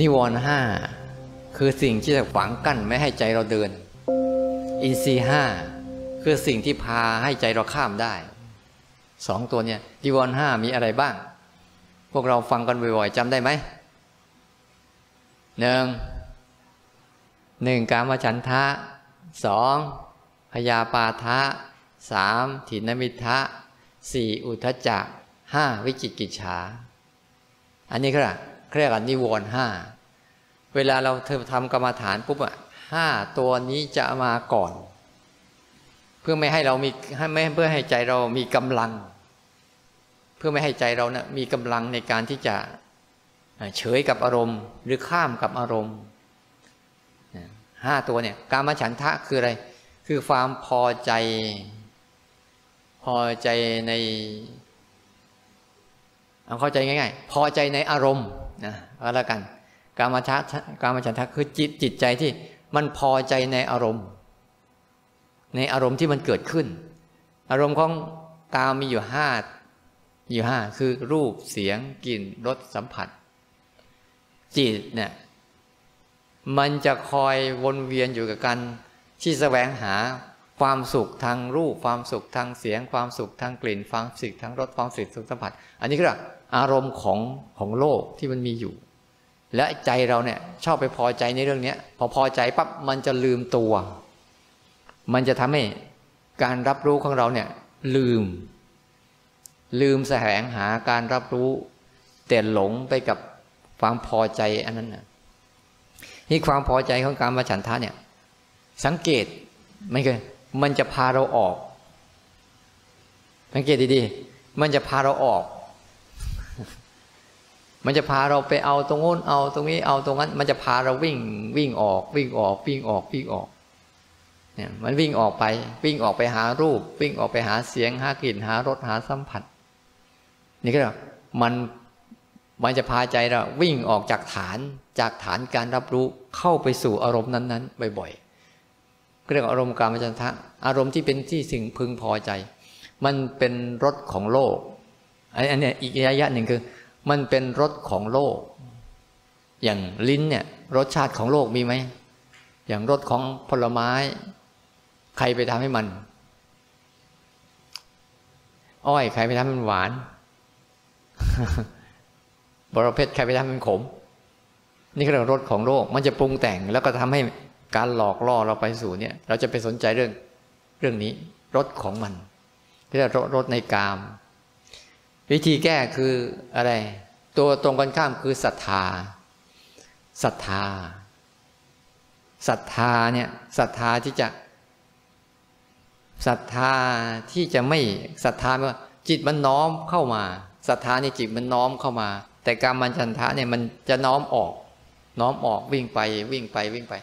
นิวรณ์ห้าคือสิ่งที่จะฝังกั้นไม่ให้ใจเราเดินอินทรีห้าคือสิ่งที่พาให้ใจเราข้ามได้สองตัวเนี่ยนิวรณ์ห้ามีอะไรบ้าง พวกเราฟังกันบ่อยๆจำได้ไหมหนึ่งหนึ่งกามฉันทะสองพยาปาทะสามถินมิทะสี่อุทจจะห้าวิจิกิจฉา อันนี้ก็ละ เรียกว่านิวรณ์ห้าเวลาเราเธอทำกรรมฐานปุ๊บอะห้าตัวนี้จะมาก่อน เพื่อไม่ให้เรามีไม่เพื่อให้ใจเรามีกำลัง เพื่อไม่ให้ใจเรานะมีกำลังในการที่จะเฉยกับอารมณ์ หรือข้ามกับอารมณ์ห้าตัวเนี่ยการมฉันทะคืออะไร คือความพอใจ พอใจในเอาเข้าใจง่ายๆ พอใจในอารมณ์ นะก็แล้วกันการมาชะการมาฉันทะคือจิตจิตใจที่มันพอใจในอารมณ์ ในอารมณ์ที่มันเกิดขึ้น อารมณ์ของตามมีอยู่ห้าอยู่ห้าคือรูปเสียงกลิ่นรสสัมผัส จิตเนี่ยมันจะคอยวนเวียนอยู่กับการที่แสวงหาความสุขทางรูปความสุขทางเสียง ความสุขทางกลิ่นความสุขทางรสความสุขทางสัมผัส อันนี้คือ อารมณ์ของของโลกที่มันมีอยู่ และใจเราเนี่ยชอบไปพอใจในเรื่องนี้พอพอใจปั๊บมันจะลืมตัว มันจะทำให้การรับรู้ของเราเนี่ยลืม ลืมแสวงหาการรับรู้แต่หลงไปกับความพอใจอันนั้นนะนี่ความพอใจของการมาฉันทะเนี่ย สังเกตไม่เคยมันจะพาเราออก สังเกตดีๆ มันจะพาเราออก มันจะพาเราไปเอาตรงโน้นเอาตรงนี้เอาตรงนั้น มันจะพาเราวิ่งวิ่งออกวิ่งออกวิ่งออกวิ่งออกเนี่ยมันวิ่งออกไปวิ่งออกไปหารูป วิ่งออกไปหาเสียงหากลิ่นหารสหาสัมผัส นี่ก็มันมันจะพาใจเราวิ่งออกจากฐานจากฐานการรับรู้เข้าไปสู่อารมณ์นั้นๆบ่อยๆเรียกอารมณ์การมจันทะอารมณ์ที่เป็นที่สิ่งพึงพอใจ มันเป็นรสของโลกอันนี้อีกระยะหนึ่งคือ มันเป็นรสของโลก อย่างลิ้นเนี่ยรสชาติของโลกมีไหม อย่างรสของผลไม้ ใครไปทำให้มัน อ้อยใครไปทำให้มันหวาน บรเพชรใครไปทำให้มันขม นี่คือรสของโลก มันจะปรุงแต่งแล้วก็ทำให้การหลอกล่อเราไปสู่เนี่ย เราจะไปสนใจเรื่องเรื่องนี้รสของมันเรียกรสในกาม วิธีแก้คืออะไร ตัวตรงกันข้ามคือศรัทธาศรัทธาศรัทธาเนี่ยศรัทธาที่จะศรัทธาที่จะไม่ศรัทธาว่าจิตมันน้อมเข้ามาศรัทธาในจิตมันน้อมเข้ามา แต่การมันชันทะเนี่ยมันจะน้อมออก น้อมออกวิ่งไปวิ่งไปวิ่งไป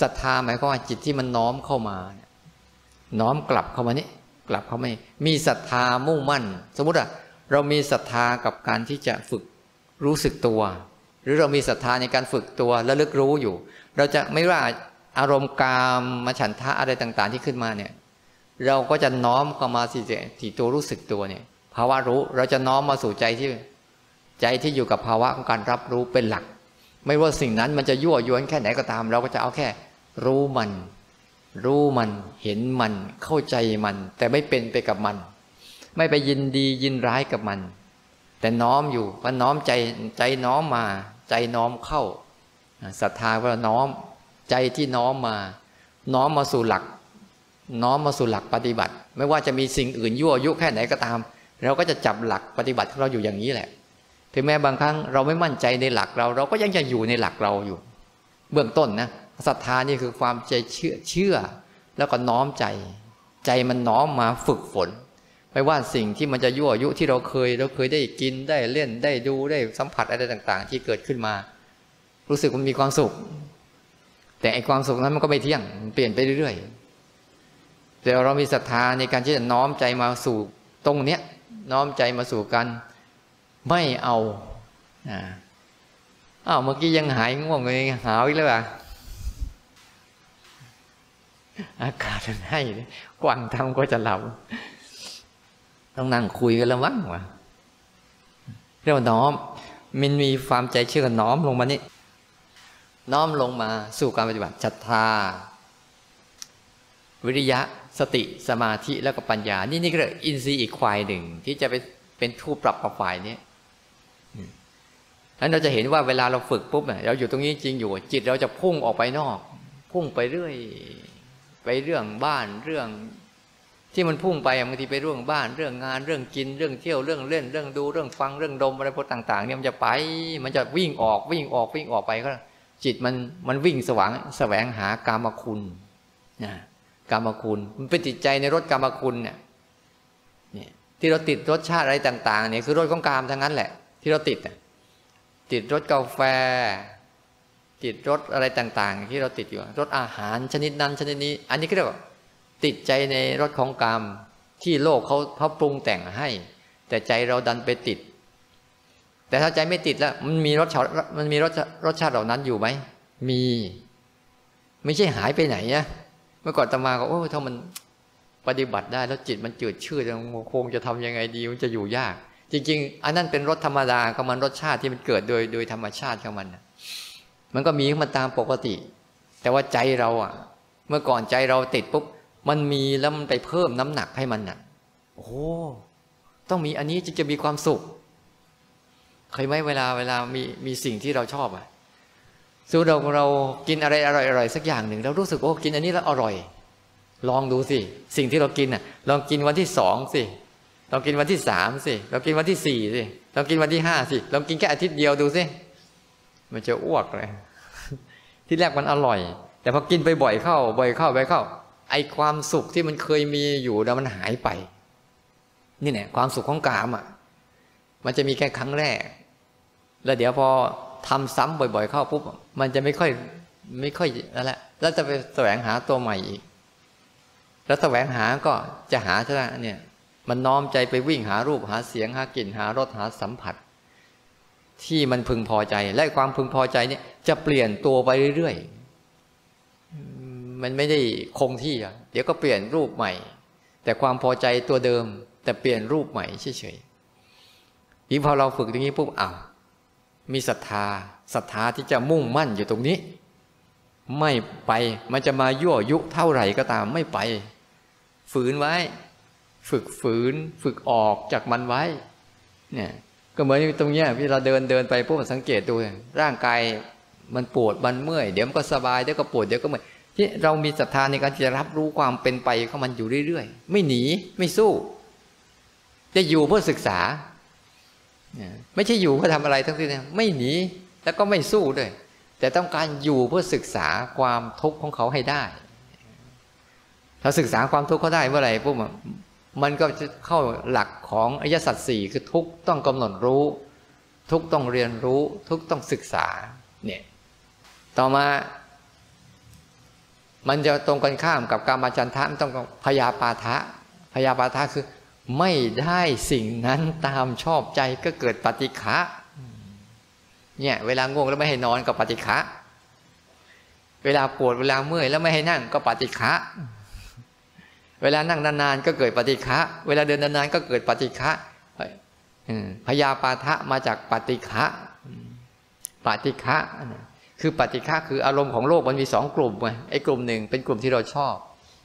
ศรัทธาหมายความว่าจิตที่มันน้อมเข้ามา น้อมกลับเข้ามานี่กลับเข้ามามีศรัทธามุ่งมั่น สมมติอะ เรามีศรัทธากับการที่จะฝึกรู้สึกตัว หรือเรามีศรัทธาในการฝึกตัวและลึกรู้อยู่ เราจะไม่ว่าอารมณ์กามมาฉันทะอะไรต่างๆที่ขึ้นมาเนี่ยเราก็จะน้อมเข้ามาสิที่ตัวรู้สึกตัวเนี่ย ภาวะรู้เราจะน้อมมาสู่ใจที่ใจที่อยู่กับภาวะของการรับรู้เป็นหลัก ไม่ว่าสิ่งนั้นมันจะยั่วยวนแค่ไหนก็ตาม เราก็จะเอาแค่ รู้มัน รู้มันเห็นมันเข้าใจมัน แต่ไม่เป็นไปกับมัน ไม่ไปยินดียินร้ายกับมัน แต่น้อมอยู่ว่าน้อมใจใจน้อมมา ใจน้อมเข้าศรัทธาว่าน้อมใจที่น้อมมา น้อมมาสู่หลัก น้อมมาสู่หลักปฏิบัติ ไม่ว่าจะมีสิ่งอื่นยั่วยุแค่ไหนก็ตาม เราก็จะจับหลักปฏิบัติของเราอยู่อย่างนี้แหละ ถึงแม้บางครั้งเราไม่มั่นใจในหลักเรา เราก็ยังจะอยู่ในหลักเราอยู่ เบื้องต้นนะศรัทธานี่คือความใจเชื่อเชื่อ แล้วก็น้อมใจ ใจมันน้อมมาฝึกฝน ว่าสิ่งที่มันจะยั่วยุที่เราเคยเราเคยได้กินได้เล่นได้ดูได้สัมผัสอะไรต่าง ๆ ที่เกิดขึ้นมา รู้สึกมันมีความสุข แต่ไอความสุขนั้นมันก็ไม่เที่ยงเปลี่ยนไปเรื่อยๆแต่เรามีศรัทธาในการที่จะน้อมใจมาสู่ตรงเนี้ยน้อมใจมาสู่กันไม่เอาอ่าอ้าวเมื่อกี้ยังหายง่วงเลยหาวอีกแล้วอะอากาศมันให้กว่างทำก็จะหลับ ต้องนั่งคุยกันแล้วมั้งวะเรียกว่าน้อม มันมีความใจเชื่อน้อมลงมานี่น้อมลงมาสู่การปฏิบัติศรัทธา วิริยะสติสมาธิแล้วก็ปัญญา นี่นี่ก็อินทรีย์อีกควายหนึ่ง ที่จะเป็นเป็นทูปรับกับฝ่ายนี้นั้นเราจะเห็นว่าเวลาเราฝึกปุ๊บเนี่ยเราอยู่ตรงนี้จริงอยู่ จิตเราจะพุ่งออกไปนอก พุ่งไปเรื่อย ไปเรื่องบ้านเรื่อง ที่มันพุ่งไปบางทีไปเรื่องบ้านเรื่องงานเรื่องกินเรื่องเที่ยวเรื่องเล่น เรื่องดูเรื่องฟังเรื่องดมอะไรพวกต่าง ๆ เนี่ยมันจะไปมันจะวิ่งออกวิ่งออกวิ่งออกไปก็ จิตมันมันวิ่งสว่างแสวงหากามคุณนะกามคุณมันเป็นจิตใจในรถกามคุณเนี่ยเนี่ยที่เราติดรสชาติอะไรต่าง ๆ เนี่ยคือรสของกามทั้งนั้นแหละ ที่เราติดติดรสกาแฟ ติดรสอะไรต่าง ๆ ที่เราติดอยู่รสอาหารชนิดนั้นชนิดนี้ อันนี้ก็เรียกว่า ติดใจในรสของกามที่โลกเขาเขาปรุงแต่งให้ แต่ใจเราดันไปติด แต่ถ้าใจไม่ติดแล้ว มันมีรสชาติมันมีรสรสชาติเหล่านั้นอยู่ไหมมี ไม่ใช่หายไปไหนนะเมื่อก่อนตมาก็โอ้ถ้ามันปฏิบัติได้แล้วจิตมันจืดชืดคงจะทำยังไงดีมันจะอยู่ยาก จริง ๆ อันนั้นเป็นรสธรรมดาของมันรสชาติที่มันเกิดโดยโดยธรรมชาติของมันมันก็มีมันตามปกติ แต่ว่าใจเราอะ เมื่อก่อนใจเราติดปุ๊บ มันมีแล้วมันไปเพิ่มน้ำหนักให้มันน่ะ โอ้ต้องมีอันนี้จึงจะมีความสุข เคยไหมเวลาเวลามีมีสิ่งที่เราชอบอะสู้เราเรากินอะไรอร่อยๆสักอย่างหนึ่งเรารู้สึกโอ้กินอันนี้แล้วอร่อย ลองดูสิสิ่งที่เรากินอะ ลองกินวันที่สองสิลองกินวันที่สามสิลองกินวันที่สี่สิลองกินวันที่ห้าสิลองกินแค่อาทิตย์เดียวดูสิมันจะอ้วกเลย ที่แรกมันอร่อย แต่พอกินไปบ่อยเข้า บ่อยเข้าบ่อยเข้า ไอความสุขที่มันเคยมีอยู่แล้วมันหายไป นี่เนี่ยความสุขของกามอะ มันจะมีแค่ครั้งแรก แล้วเดี๋ยวพอทำซ้ำบ่อย ๆ เข้าปุ๊บมันจะไม่ค่อยไม่ค่อยนั่นแหละแล้วจะไปแสวงหาตัวใหม่อีก แล้วแสวงหาก็จะหาเท่านั้นเนี่ย มันน้อมใจไปวิ่งหารูปหาเสียงหากลิ่นหารสหาสัมผัส ที่มันพึงพอใจและความพึงพอใจเนี่ยจะเปลี่ยนตัวไปเรื่อยๆ มันไม่ได้คงที่อะเดี๋ยวก็เปลี่ยนรูปใหม่ แต่ความพอใจตัวเดิม แต่เปลี่ยนรูปใหม่เฉยๆยิ่งพอเราฝึกอย่างนี้ปุ๊บอ้าวมีศรัทธาศรัทธาที่จะมุ่งมั่นอยู่ตรงนี้ ไม่ไปมันจะมายั่วยุเท่าไหร่ก็ตามไม่ไป ฝืนไว้ ฝึกฝืน ฝึกออกจากมันไว้ เนี่ยก็เหมือนตรงเนี้ยพี่เราเดินเดินไปพวกสังเกตดูร่างกายมันปวดมันเมื่อย เดี๋ยวมันก็สบายเดี๋ยวก็ปวดเดี๋ยวก็เมื่อย ที่เรามีศรัทธาในการจะรับรู้ความเป็นไปของมันอยู่เรื่อยๆ ไม่หนีไม่สู้ จะอยู่เพื่อศึกษา ไม่ใช่อยู่เพื่อทำอะไรทั้งสิ้นไม่หนีแล้วก็ไม่สู้ด้วย แต่ต้องการอยู่เพื่อศึกษาความทุกข์ของเขาให้ได้ถ้าศึกษาความทุกข์เขาได้เมื่อไหร่ปุ๊บมันก็จะเข้าหลักของอริยสัจสี่คือทุกต้องกำหนดรู้ ทุกต้องเรียนรู้ ทุกต้องศึกษาเนี่ยต่อมา มันจะตรงกันข้ามกับการมาจันทะมันต้องพยาปาทะพยาปาทะคือ ไม่ได้สิ่งนั้นตามชอบใจก็เกิดปฏิฆะเนี่ยเวลาง่วงแล้วไม่ให้นอนก็ปฏิฆะเวลาปวดเวลาเมื่อยแล้วไม่ให้นั่งก็ปฏิฆะเวลานั่งนานๆก็เกิดปฏิฆะเวลาเดินนานๆก็เกิดปฏิฆะพยาปาทะมาจากปฏิฆะปฏิฆะ คือปฏิฆะคืออารมณ์ของโลกมันมีสองกลุ่มไงไอ้กลุ่มหนึ่งเป็นกลุ่มที่เราชอบ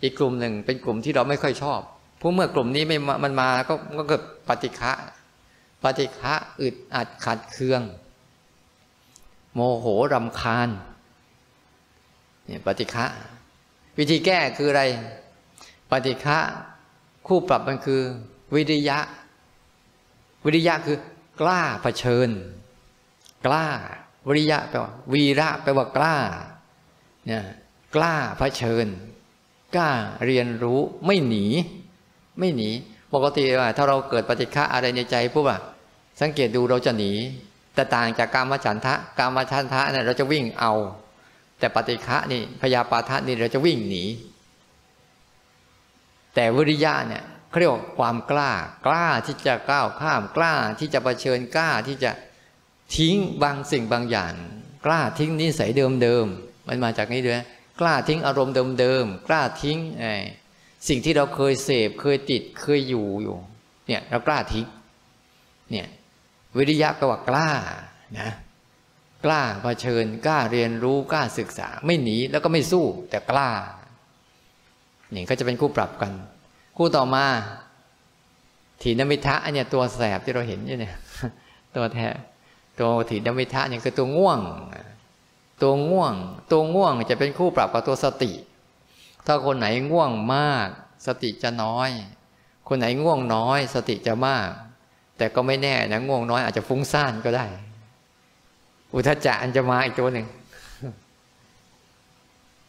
อีกกลุ่มหนึ่งเป็นกลุ่มที่เราไม่ค่อยชอบผู้เมื่อกลุ่มนี้ไม่มันมาก็ก็เกิดปฏิฆะปฏิฆะอึดอัดขัดเคือง โมโหรำคาญเนี่ยปฏิฆะวิธีแก้คืออะไร ปฏิฆะคู่ปรับมันคือ วิริยะ วิริยะคือกล้าเผชิญ กล้า วิริยะแปลว่า วีระแปลว่ากล้าเนี่ยกล้าเผชิญ กล้าเรียนรู้ไม่หนี ไม่หนี ปกติว่าถ้าเราเกิดปฏิฆะอะไรในใจปุ๊บอะสังเกตดูเราจะหนี แต่ต่างจากการมาฉันทะการมาฉันทะเนี่ยเราจะวิ่งเอา แต่ปฏิฆะนี่พยาปาทะนี่เราจะวิ่งหนี แต่วิริยะเนี่ยเขาเรียกว่าความกล้ากล้าที่จะก้าวข้ามกล้าที่จะะเผชิญกล้าที่จะ ทิ้งบางสิ่งบางอย่าง กล้าทิ้งนิสัยเดิมๆมันมาจากนี้ด้วยกล้าทิ้งอารมณ์เดิมๆกล้าทิ้งสิ่งที่เราเคยเสพเคยติดเคยอยู่อยู่ เนี่ยเรากล้าทิ้งเนี่ยวิริยะก็ว่ากล้านะกล้าเผชิญกล้าเรียนรู้กล้าศึกษา ไม่หนีแล้วก็ไม่สู้แต่กล้านี่ก็จะเป็นคู่ปรับกัน คู่ต่อมาถีนมิทะเนี้ยตัวแสบที่เราเห็นอยู่เนี่ยตัวแท้ ตัวถีนมิทะเนี่ยคือตัวง่วง ตัวง่วง ตัวง่วงจะเป็นคู่ปรับกับตัวสติ ถ้าคนไหนง่วงมาก สติจะน้อย คนไหนง่วงน้อย สติจะมาก แต่ก็ไม่แน่นะง่วงน้อยอาจจะฟุ้งซ่านก็ได้ อุทจจะอันจะมาอีกตัวหนึ่ง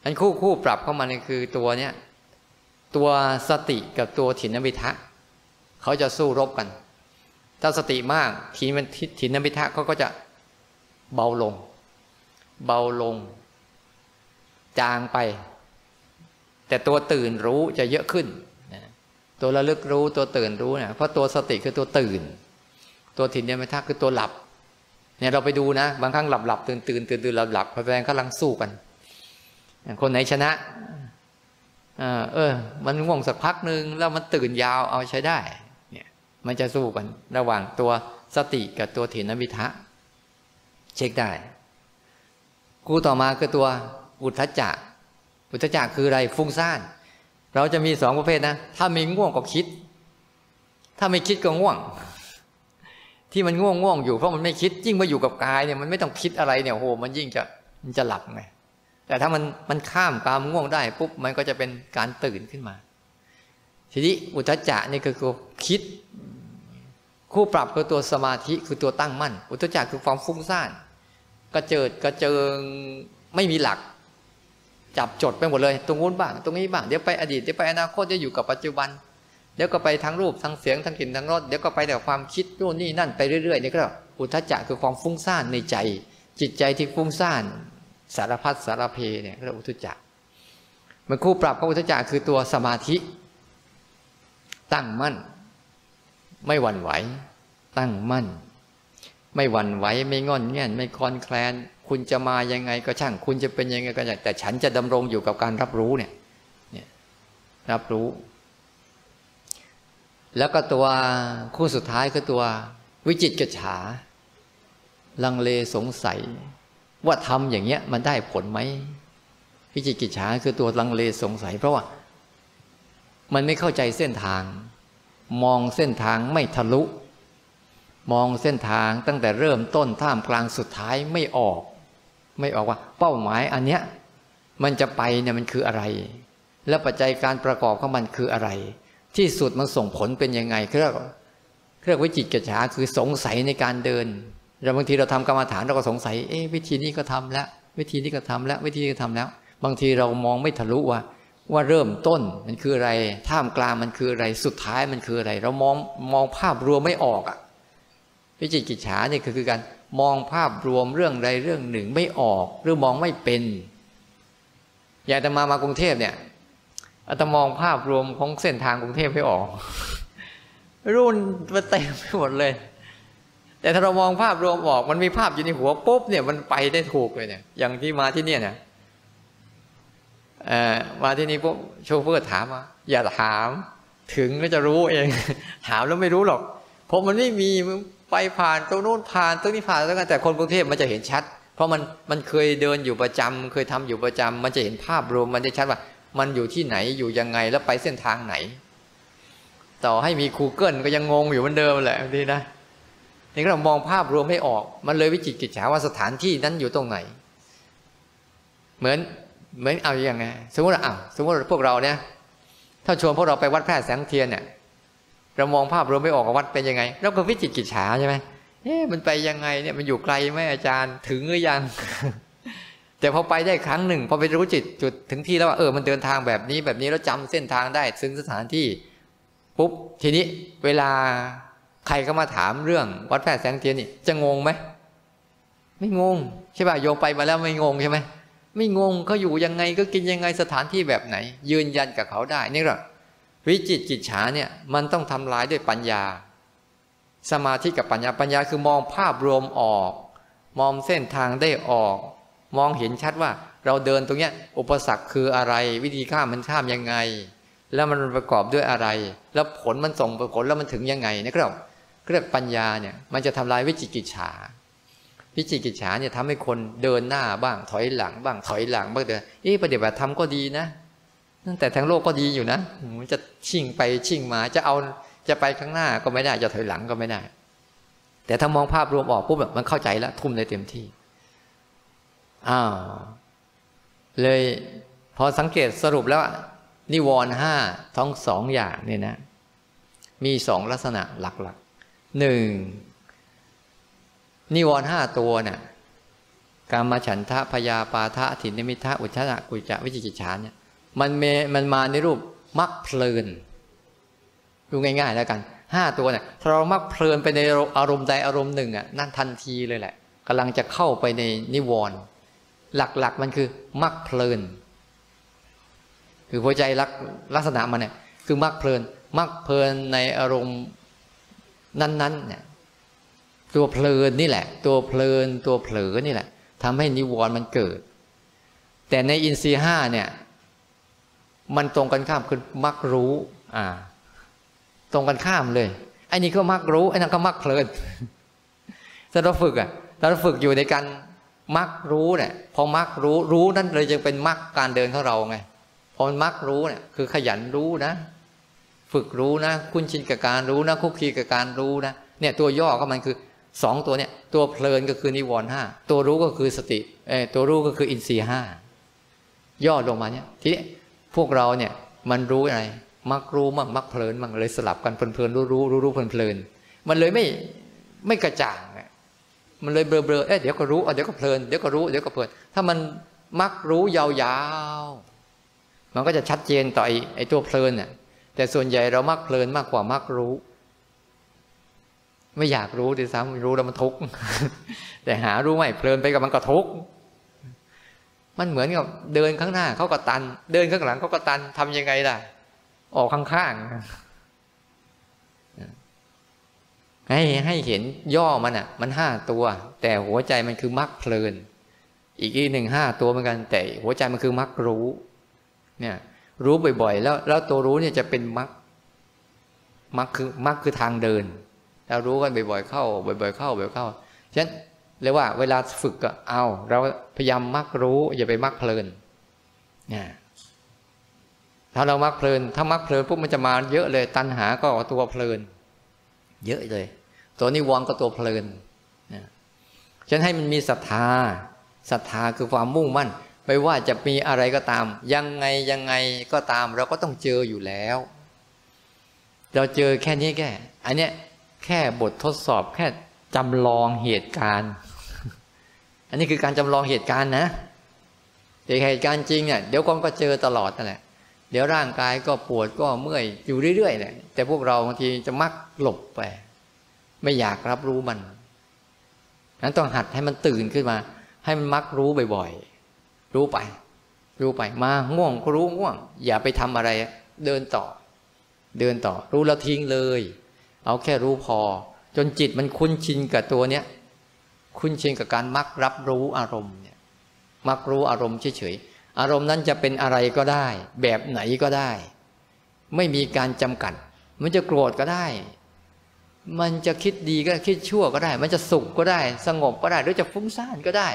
อันคู่คู่ปรับเข้ามาเนี่ยคือตัวเนี้ยตัวสติกับตัวถินมิทะเขาจะสู้รบกัน ถ้าสติมากทีมันถินมิทะเขาก็จะเบาลง เบาลง จางไป แต่ตัวตื่นรู้จะเยอะขึ้นตัวระลึกรู้ตัวตื่นรู้เนี่ยเพราะตัวสติคือตัวตื่น ตัวถินมิทะคือตัวหลับเนี่ยเราไปดูนะ บางครั้งหลับหลับตื่นตื่นตื่นตื่นหลับหลับพแสดงกำลังสู้กันคนไหนชนะเออ มันง่วงสักพักหนึ่งแล้วมันตื่นยาวเอาใช้ได้ มันจะสู้กันระหว่างตัวสติกับตัวถินวิทะ เช็คได้กูต่อมาคือตัวอุทธจักอุทธจักคืออะไรฟุ้งซ่านเราจะมีสองประเภทนะ ถ้ามีง่วงก็คิด ถ้าไม่คิดก็ง่วง ที่มันง่วงง่วงอยู่เพราะมันไม่คิด ยิ่งมาอยู่กับกายเนี่ยมันไม่ต้องคิดอะไรเนี่ยโหมันยิ่งจะมันจะหลับไงแต่ถ้ามันมันข้ามความง่วงได้ปุ๊บมันก็จะเป็นการตื่นขึ้นมา ทีนี้อุทจจะนี่คือคือคิด คู่ปรับคือตัวสมาธิคือตัวตั้งมั่น อุทจจะคือความฟุ้งซ่านกระเจิดกระเจิงไม่มีหลัก จับจดไปหมดเลย ตรงนู้นบ้างตรงนี้บ้างเดี๋ยวไปอดีตเดี๋ยวไปอนาคตจะอยู่กับปัจจุบัน เดี๋ยวก็ไปทางรูปทางเสียงทางกลิ่นทางรสเดี๋ยวก็ไปแต่ความคิดนู่นนี่นั่นไปเรื่อยๆนี่ก็อุทจจะคือความฟุ้งซ่านในใจ จิตใจที่ฟุ้งซ่านสารพัดสารเพเนี่ยเรียกอุทจักมันคู่ปรับของอุทจักคือตัวสมาธิ ตั้งมั่น ไม่หวั่นไหว ตั้งมั่น ไม่หวั่นไหวไม่งอนเงี้ยไม่คลอนแคลน คุณจะมายังไงก็ช่าง คุณจะเป็นยังไงก็ช่างแต่ฉันจะดำรงอยู่กับการรับรู้เนี่ยเนี่ยรับรู้ แล้วก็ตัวคู่สุดท้ายคือตัว วิจิตกฉา ลังเลสงสัย ว่าทำอย่างเงี้ยมันได้ผลไหมพิจิตกิจฉาคือตัวลังเลสงสัย เพราะว่า มันไม่เข้าใจเส้นทาง มองเส้นทางไม่ทะลุ มองเส้นทางตั้งแต่เริ่มต้นท่ามกลางสุดท้ายไม่ออก ไม่ออกว่า เป้าหมายอันเนี้ยมันจะไปเนี่ยมันคืออะไร และปัจจัยการประกอบของมันคืออะไร ที่สุดมันส่งผลเป็นยังไงเรียกเรียกวิจิตกิจฉาคือสงสัยในการเดินเราบางทีเราทำกรรมฐานเราก็สงสัย เอ๊ะวิธีนี้ก็ทำแล้ว วิธีนี้ก็ทำแล้ว วิธีนี้ก็ทำแล้ว บางทีเรามองไม่ทะลุว่า ว่าเริ่มต้นมันคืออะไร ท่ามกลางมันคืออะไร สุดท้ายมันคืออะไร เรามองมองภาพรวมไม่ออกอะวิจิกิจฉาเนี่ยคือการมองภาพรวมเรื่องใดเรื่องหนึ่งไม่ออก หรือมองไม่เป็น อย่างแต่มามากรุงเทพเนี่ยอาตมองภาพรวมของเส้นทางกรุงเทพไม่ออก รุ่นมาเต็มไปหมดเลย แต่ถ้าเรามองภาพรวมออก มันมีภาพอยู่ในหัวปุ๊บเนี่ยมันไปได้ถูกเลยเนี่ย อย่างที่มาที่เนี่ยเนี่ย มาที่นี่ปุ๊บโชเฟอร์ถามว่าอย่าถามถึงก็จะรู้เอง ถามแล้วไม่รู้หรอก เพราะมันไม่มีไปผ่านตรงโน้นผ่านตรงนี้ผ่านแล้วกันแต่คนกรุงเทพมันจะเห็นชัด เพราะมันมันเคยเดินอยู่ประจำเคยทำอยู่ประจำมันจะเห็นภาพรวมมันจะชัดว่า มันอยู่ที่ไหนอยู่ยังไงแล้วไปเส้นทางไหน ต่อให้มี Google ก็ยังงงอยู่เหมือนเดิมแหละทีนะนี่เรามองภาพรวมไม่ออก มันเลยวิจิตกิจฉาว่าสถานที่นั้นอยู่ตรงไหน เหมือน เหมือนเอาอย่างไงสมมติว่าอ้าวสมมติพวกเราเนี่ย ถ้าชวนพวกเราไปวัดแพร่แสงเทียนเนี่ยเรามองภาพรวมไม่ออกวัดเป็นยังไงเราก็วิจิตกิจฉาใช่ไหมเอ๊ะมันไปยังไงเนี่ยมันอยู่ไกลไหมอาจารย์ถึงหรือยัง แต่พอไปได้ครั้งหนึ่งพอไปรู้จิตจุดถึงที่แล้วว่าเออมันเดินทางแบบนี้แบบนี้แล้วจำเส้นทางได้ซึ่งสถานที่ปุ๊บทีนี้เวลาใครก็มาถามเรื่องวัดแพร่แสงเทียนนี่จะงงไหมไม่งงใช่ป่ะโยมไปมาแล้วไม่งงใช่ไหม ไม่งงเขาอยู่ยังไงก็กินยังไงสถานที่แบบไหน ยืนยันกับเขาได้นี่หรอวิจิตจิตฉาเนี่ยมันต้องทำลายด้วยปัญญา สมาธิกับปัญญาปัญญาคือมองภาพรวมออก มองเส้นทางได้ออก มองเห็นชัดว่าเราเดินตรงเนี้ยอุปสรรคคืออะไรวิธีข้ามมันข้ามยังไง แล้วมันประกอบด้วยอะไร แล้วผลมันส่งผลแล้วมันถึงยังไงนะครับเรียกปัญญาเนี่ยมันจะทำลายวิจิกิจฉา วิจิกิจฉาเนี่ยทำให้คนเดินหน้าบ้าง ถอยหลังบ้างถอยหลังบ้างเดินเอ๊ะปฏิบัติธรรมก็ดีนะตั้งแต่ทางโลกก็ดีอยู่นะมันจะชิ่งไปชิ่งมาจะเอาจะไปข้างหน้าก็ไม่ได้จะถอยหลังก็ไม่ได้ แต่ถ้ามองภาพรวมออกปุ๊บมันเข้าใจแล้วทุ่มในเต็มที่อ้าวเลยพอสังเกตสรุปแล้วนิวรณ์ห้าทั้งสองอย่างเนี่ยนะ มีสองลักษณะหลักๆหนึ่ง นิวรณ์ห้าตัวเนี่ยการมาฉันทะพยาปาทะถินนิมิทะอุชนะกุจจะวิจิกิจฉานเนี่ยมันเมมันมาในรูปมักเพลินดูง่ายๆแล้วกันห้าตัวเนี่ยถ้าเรามักเพลินไปในอารมณ์ใดอารมณ์หนึ่งอะนั่นทันทีเลยแหละกำลังจะเข้าไปในนิวรณ์หลักๆมันคือมักเพลิน คือหัวใจลักลักษณะมันเนี่ยคือมักเพลิน มักเพลินในอารมณ์นั้นๆเนี่ย ตัวเพลินนี่แหละ ตัวเพลินตัวเผลอนี่แหละทำให้นิวรณ์มันเกิด แต่ในอินทรีห้าเนี่ย มันตรงกันข้ามคือมักรู้ อ่า ตรงกันข้ามเลยไอ้นี่ก็มักรู้ไอ้นั่นก็มักเพลินถ้าเราฝึกอะเราฝึกอยู่ในการมักรู้เนี่ยพอมักรู้รู้นั่นเลยจึงเป็นมักการเดินของเราไงพอมันมักรู้เนี่ย คือขยันรู้นะ ฝึกรู้นะ คุ้นชินกับการรู้นะคุกคีกับการรู้นะเนี่ยตัวย่อก็มันคือ สองตัวเนี่ยตัวเพลินก็คือนิวรณ์ห้าตัวรู้ก็คือสติเออตัวรู้ก็คืออินทรีย์ห้าย่อลงมาเนี่ยทีนี้พวกเราเนี่ยมันรู้อะไรมักรู้มั่งมักเพลินมั่งเลยสลับกันเพลินรู้รู้รู้รู้เพลินเพลินมันเลยไม่ไม่กระจ่างมันเลยเบลอๆเอ๊ะเดี๋ยวก็รู้เดี๋ยวก็เพลินเดี๋ยวก็รู้เดี๋ยวก็เพลิน ถ้ามันมักรู้ยาวๆมันก็จะชัดเจนต่อไอ้ตัวเพลินเนี่ยแต่ส่วนใหญ่เรามักเพลินมากกว่ามักรู้ ไม่อยากรู้ดิซ้ำรู้แล้วมันทุกข์แต่หารู้ไม่เพลินไปกับมันก็ทุกข์มันเหมือนกับเดินข้างหน้าเขาก็ตัน เดินข้างหลังเขาก็ตันทำยังไงล่ะ ออกข้างๆให้ให้เห็นย่อมันอะ มันห้าตัว แต่หัวใจมันคือมักเพลิน อีกอีกหนึ่งห้าตัวเหมือนกัน แต่หัวใจมันคือมักรู้ เนี่ย รู้บ่อยๆแล้ว แล้วตัวรู้เนี่ยจะเป็นมักมักคือมักคือทางเดิน เรารู้กันบ่อยๆเข้า บ่อยๆเข้าบ่อยๆเข้าฉะนั้นเรียกว่าเวลาฝึกก็เอา เราพยายามมักรู้ อย่าไปมักเพลินนี่ยถ้าเรามักเพลิน ถ้ามักเพลินปุ๊บมันจะมาเยอะเลย ตัณหาก็ตัวเพลิน เยอะเลย ตัวนิวรณ์ก็ตัวเพลินฉะนั้นให้มันมีศรัทธาศรัทธาคือความมุ่งมั่น ไม่ว่าจะมีอะไรก็ตาม ยังไงยังไงก็ตาม เราก็ต้องเจออยู่แล้ว เราเจอแค่นี้แค่อันเนี้ย แค่บททดสอบแค่จำลองเหตุการณ์ อันนี้คือการจำลองเหตุการณ์นะแต่เหตุการณ์จริงเนี่ยเดี๋ยวก็ก็เจอตลอดนั่นแหละเดี๋ยวร่างกายก็ปวดก็เมื่อยอยู่เรื่อยๆเนี่ยแต่พวกเราบางทีจะมักหลบไป ไม่อยากรับรู้มันนั้นต้องหัดให้มันตื่นขึ้นมา ให้มันมักรู้บ่อยๆ รู้ไป รู้ไปมาง่วงก็รู้ง่วง อย่าไปทำอะไร เดินต่อ เดินต่อ รู้แล้วทิ้งเลย เอาแค่รู้พอ จนจิตมันคุ้นชินกับตัวเนี้ยคุ้นชินกับการมักรับรู้อารมณ์เนี่ยมักรู้อารมณ์เฉยๆอารมณ์นั้นจะเป็นอะไรก็ได้ แบบไหนก็ได้ ไม่มีการจำกัด มันจะโกรธก็ได้ มันจะคิดดีก็คิดชั่วก็ได้ มันจะสุขก็ได้ สงบก็ได้ หรือจะฟุ้งซ่านก็ได้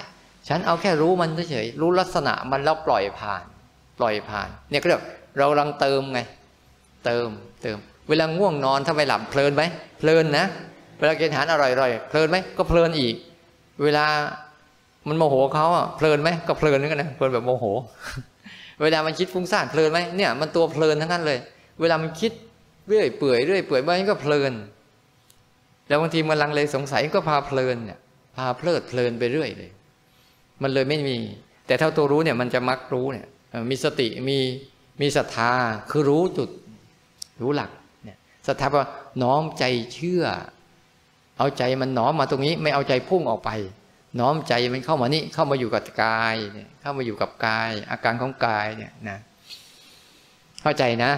ฉันเอาแค่รู้มันเฉยๆรู้ลักษณะมันแล้วปล่อยผ่าน ปล่อยผ่าน เนี่ยก็เรียกเรากำลังเติมไง เติมเติม เวลาง่วงนอนถ้าไปหลับเพลินไหมเพลินนะ เวลากินอาหารอร่อยๆเพลินไหมก็เพลินอีก เวลามันโมโหเขาอะเพลินไหมก็เพลินเหมือนกันนะเพลินแบบโมโห เวลามันคิดฟุ้งซ่านเพลินไหมเนี่ยมันตัวเพลินทั้งนั้นเลย เวลามันคิดเรื่อยเปื่อยเรื่อยเปื่อยมันก็เพลิน แล้วบางทีมันลังเลสงสัยก็พาเพลินเนี่ยพาเพลิดเพลินไปเรื่อยเลย มันเลยไม่มี แต่ถ้าตัวรู้เนี่ยมันจะมักรู้เนี่ยมีสติมีมีศรัทธาคือรู้จุดรู้หลัก ศรัทธาว่าน้อมใจเชื่อ เอาใจมันน้อมมาตรงนี้ ไม่เอาใจพุ่งออกไป น้อมใจมันเข้ามานี่เข้ามาอยู่กับกายเนี่ยเข้ามาอยู่กับกาย อาการของกายเนี่ยนะ เข้าใจนะ